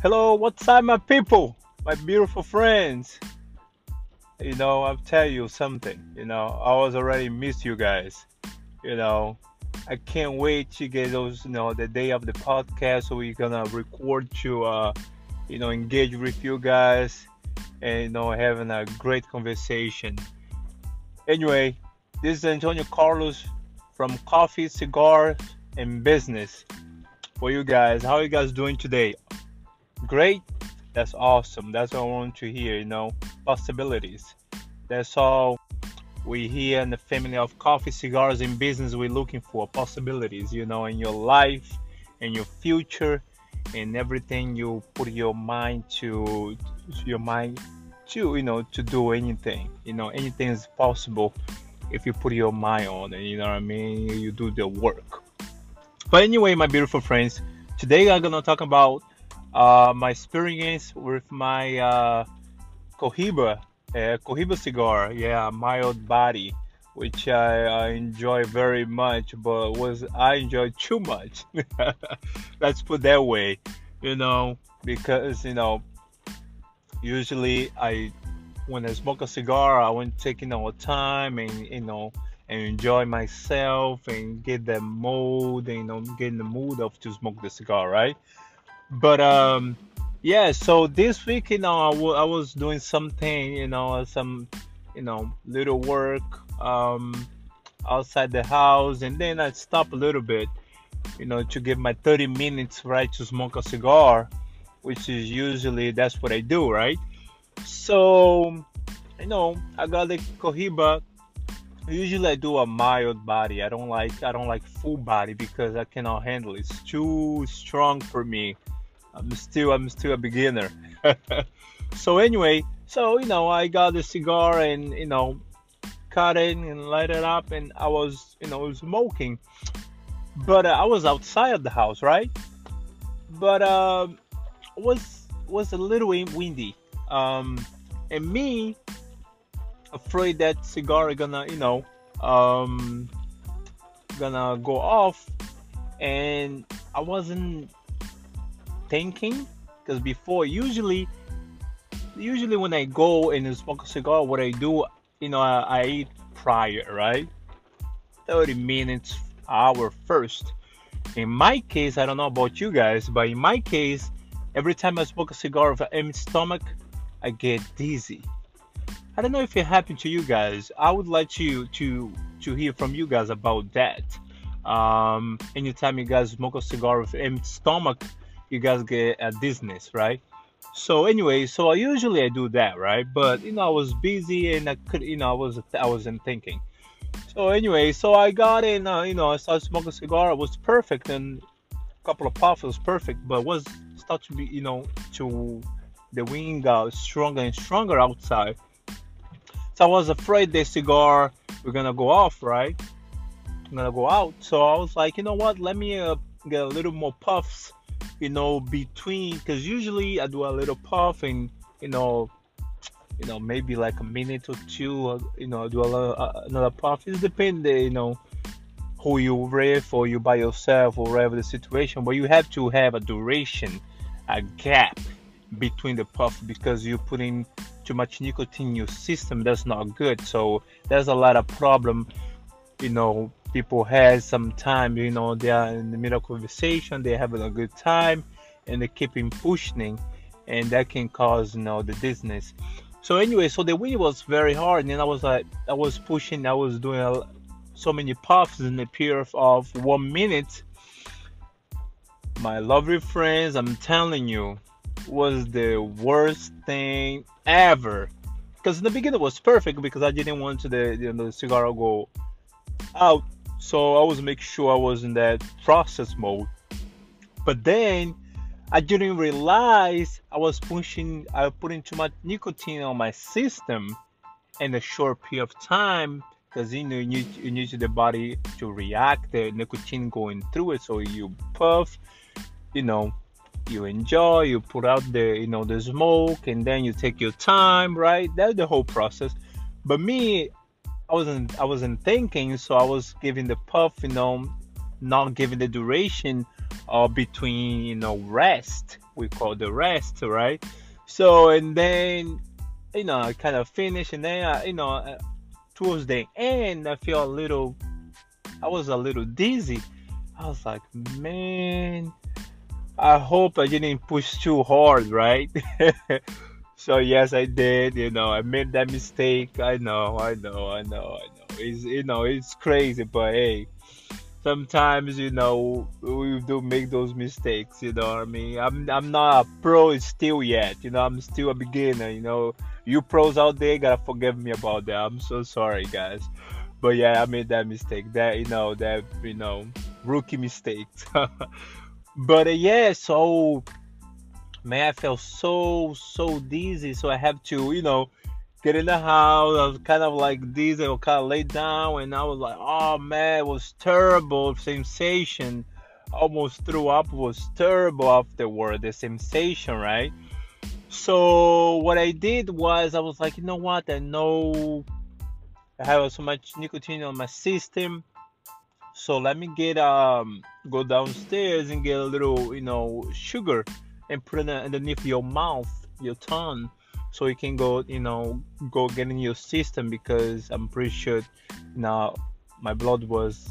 Hello, what's up, my people, my beautiful friends? You know, I'll tell you something. You know, I was already missed you guys. You know, I can't wait to get those. You know, the day of the podcast, so we're gonna record to, uh, you know, engage with you guys, and you know, having a great conversation. Anyway, this is Antonio Carlos from Coffee, Cigars, and Business. For you guys, how are you guys doing today? Great. That's awesome. That's what I want to hear, you know, possibilities. That's all we here in the family of coffee, cigars, and business. We're looking for possibilities, you know, in your life, in your future, in everything you put your mind to, your mind to, you know, to do anything. You know, anything is possible if you put your mind on it. You know what I mean? You do the work. But anyway, my beautiful friends, today I'm gonna talk about uh, my experience with my uh, Cohiba, uh, Cohiba cigar, yeah, mild body, which I, I enjoy very much, but was I enjoy too much. Let's put that way, you know, because you know, usually I, when I smoke a cigar, I want to take you know time and you know and enjoy myself and get the mood and you know get in the mood of to smoke the cigar, right? But um, yeah. So this week, you know, I, w- I was doing something, you know, some, you know, little work um, outside the house, and then I stopped a little bit, you know, to give my 30 minutes right to smoke a cigar, which is usually that's what I do, right? So, you know, I got the Cohiba. Usually I do a mild body. I don't like I don't like full body because I cannot handle it. It's too strong for me. I'm still I'm still a beginner. so anyway, so you know I got the cigar and you know cut it and light it up and I was you know smoking, but uh, I was outside the house, right? But uh, was was a little windy, um, and me afraid that cigar gonna you know um, gonna go off, and I wasn't thinking because before usually usually when I go and smoke a cigar, what I do, you know, I, I eat prior, right? 30 minutes, hour first. In my case, I don't know about you guys, but in my case, every time I smoke a cigar with an empty stomach, I get dizzy. I don't know if it happened to you guys. I would like to to to hear from you guys about that. Um, anytime you guys smoke a cigar with empty stomach, you guys get a dizziness, right? So anyway, so I usually I do that, right? But you know, I was busy and I could, you know, I was I wasn't thinking. So anyway, so I got in, uh, you know, I started smoking a cigar. It was perfect, and a couple of puffs was perfect, but was start to be, you know, to the wind got stronger and stronger outside. So I was afraid the cigar we're gonna go off, right? I'm gonna go out. So I was like, you know what? Let me uh, get a little more puffs you know, between because usually I do a little puff and you know, you know, maybe like a minute or two, uh, you know, do a uh, another puff. It depends, you know, who you with or you by yourself or whatever the situation. But you have to have a duration, a gap between the puff because you're putting too much nicotine in your system. That's not good. So there's a lot of problem, you know, people had some time, you know, they are in the middle of conversation, they're having a good time, and they keep pushing, and that can cause, you know, the dizziness. So anyway, so the wind was very hard, and I was like, I was pushing, I was doing a, so many puffs in the period of one minute. My lovely friends, I'm telling you, was the worst thing ever. Because in the beginning it was perfect because I didn't want to the you know, the cigar to go out so I was making sure I was in that process mode. But then I didn't realize I was pushing, I was putting too much nicotine on my system in a short period of time because you know you need, you need the body to react the nicotine going through it. So you puff you know you enjoy you put out the you know the smoke and then you take your time right? That's the whole process. But me I wasn't I wasn't thinking, so I was giving the puff, you know, not giving the duration uh, between you know rest, we call the rest, right? So and then you know I kind of finished, and then you know uh, towards the end I feel a little, I was a little dizzy. I was like, man, I hope I didn't push too hard, right? So yes, I did. You know, I made that mistake. I know, I know, I know, I know. It's you know, it's crazy, but hey, sometimes you know we do make those mistakes you know what i mean i'm i'm not a pro still yet you know i'm still a beginner you know you pros out there gotta forgive me about that i'm so sorry guys but yeah i made that mistake that you know that you know rookie mistakes but uh, yeah so man i felt so so dizzy so i have to you know get in the house. I was kind of like dizzy, I was kind of laid down, and I was like, oh man, it was terrible sensation. Almost threw up. It was terrible afterward. The sensation, right? So what I did was I was like, you know what? I know I have so much nicotine on my system. So let me get um go downstairs and get a little you know sugar and put it underneath your mouth, your tongue so you can go you know go get in your system because i'm pretty sure now my blood was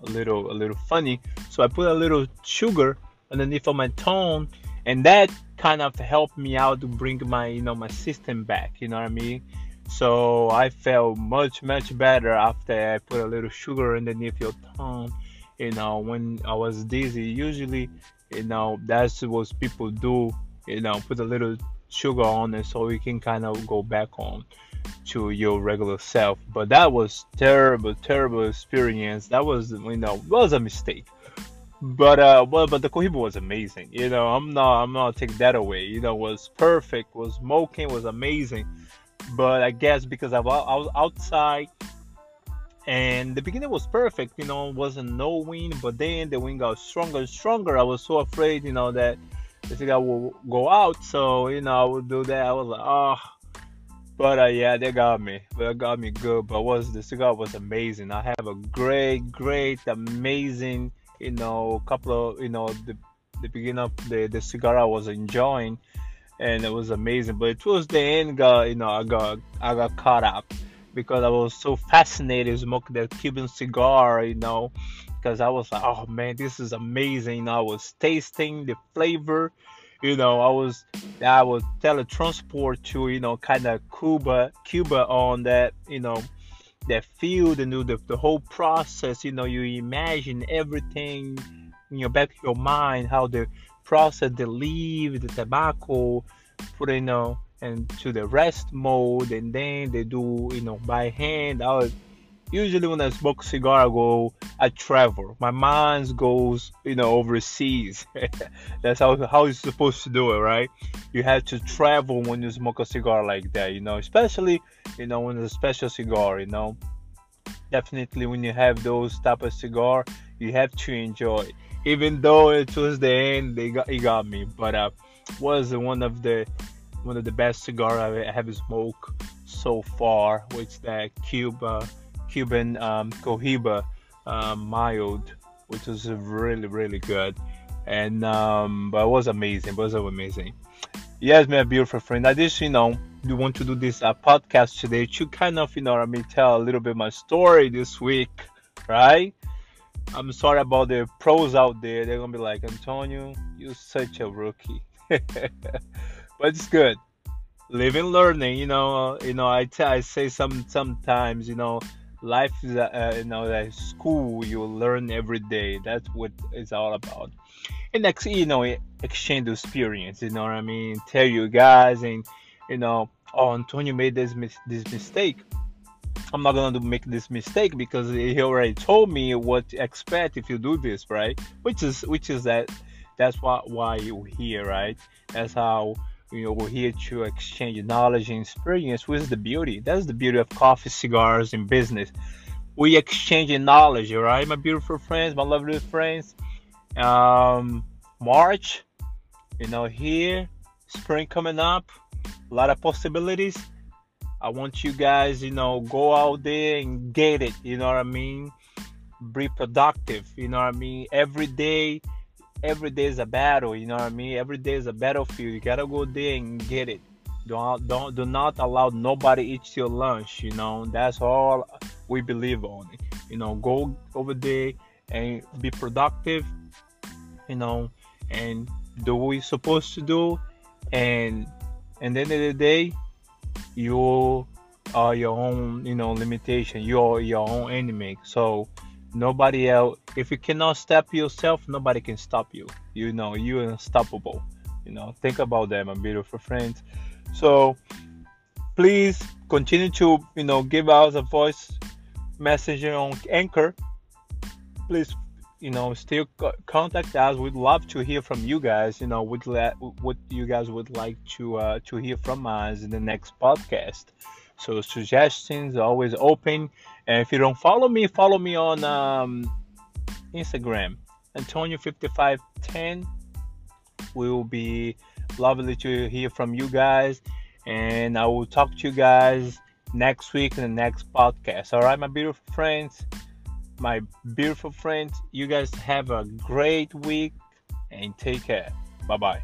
a little a little funny. So i put a little sugar underneath of my tongue and that kind of helped me out to bring my you know my system back you know what i mean? So i felt much much better after i put a little sugar underneath your tongue you know when i was dizzy. Usually you know that's what people do you know put a little sugar on it so you can kind of go back on to your regular self. But that was terrible terrible experience. That was you know was a mistake. But uh well but the cohiba was amazing you know i'm not i'm not take that away. You know was perfect was smoking was amazing. But i guess because i was outside and the beginning was perfect you know wasn't no wind but then the wind got stronger and stronger i was so afraid you know that the cigar will go out. So you know, I would do that. I was like, oh, but uh, yeah, they got me. They got me good. But was the cigar was amazing. I have a great, great, amazing, you know, couple of you know the the beginning of the the cigar I was enjoying, and it was amazing. But towards the end, got you know, I got I got caught up because I was so fascinated smoking that Cuban cigar, you know, because I was like, oh man, this is amazing. I was tasting the flavor. You know, I was I was teletransport to you know kind of Cuba, Cuba on that you know that field and the, the whole process. You know, you imagine everything in your back of your mind how the process the leaf, the tobacco, put you know and to the rest mode, and then they do you know by hand. I was usually when I smoke a cigar, I go, I travel. My mind goes, you know, overseas. That's how how you're supposed to do it, right? You have to travel when you smoke a cigar like that, you know, especially, you know, when it's a special cigar, you know. Definitely when you have those type of cigar, you have to enjoy. Even though it was the end, they got it got me, but uh, was one of the one of the best cigar I have smoked so far, which that Cuba Cuban um, Cohiba um, mild, which was really really good, and um, but it was amazing. It was amazing. Yes, my beautiful friend. I just you know you want to do this uh, podcast today to kind of you know let me tell a little bit my story this week, right? I'm sorry about the pros out there. They're gonna be like, Antonio, you're such a rookie, but it's good. Living, learning. You know, uh, you know. I, t- I say some sometimes. You know, life is uh, you know that school you learn every day that's what it's all about and next you know exchange experience you know what i mean tell you guys and you know oh antonio made this this mistake i'm not gonna make this mistake because he already told me what to expect if you do this right which is which is that that's why why you're here right that's how you know, we're here to exchange knowledge and experience with the beauty. That's the beauty of coffee, cigars, and business. We exchange knowledge, all right, my beautiful friends, my lovely friends. Um, March, you know, here, spring coming up, a lot of possibilities. I want you guys, you know, go out there and get it. You know what I mean? Be productive. You know what I mean? Every day, every day is a battle. You know what I mean? Every day is a battlefield. You gotta go there and get it. Don't don't do not allow nobody eat your lunch. You know that's all we believe on. You know, go over there and be productive. You know, and do what you're supposed to do. And then the end of the day, you are your own, you know, limitation. You're your own enemy. So nobody else. If you cannot stop yourself, nobody can stop you. You know, you're unstoppable. You know, think about that, my beautiful friends. So please continue to, you know, give us a voice message on Anchor. Please, you know, still contact us. We'd love to hear from you guys. You know, would what you guys would like to uh, to hear from us in the next podcast. So suggestions always open. And if you don't follow me, follow me on um, Instagram, Antonio5510. We will be lovely to hear from you guys, and I will talk to you guys next week in the next podcast. All right, my beautiful friends, my beautiful friends, you guys have a great week and take care. Bye bye.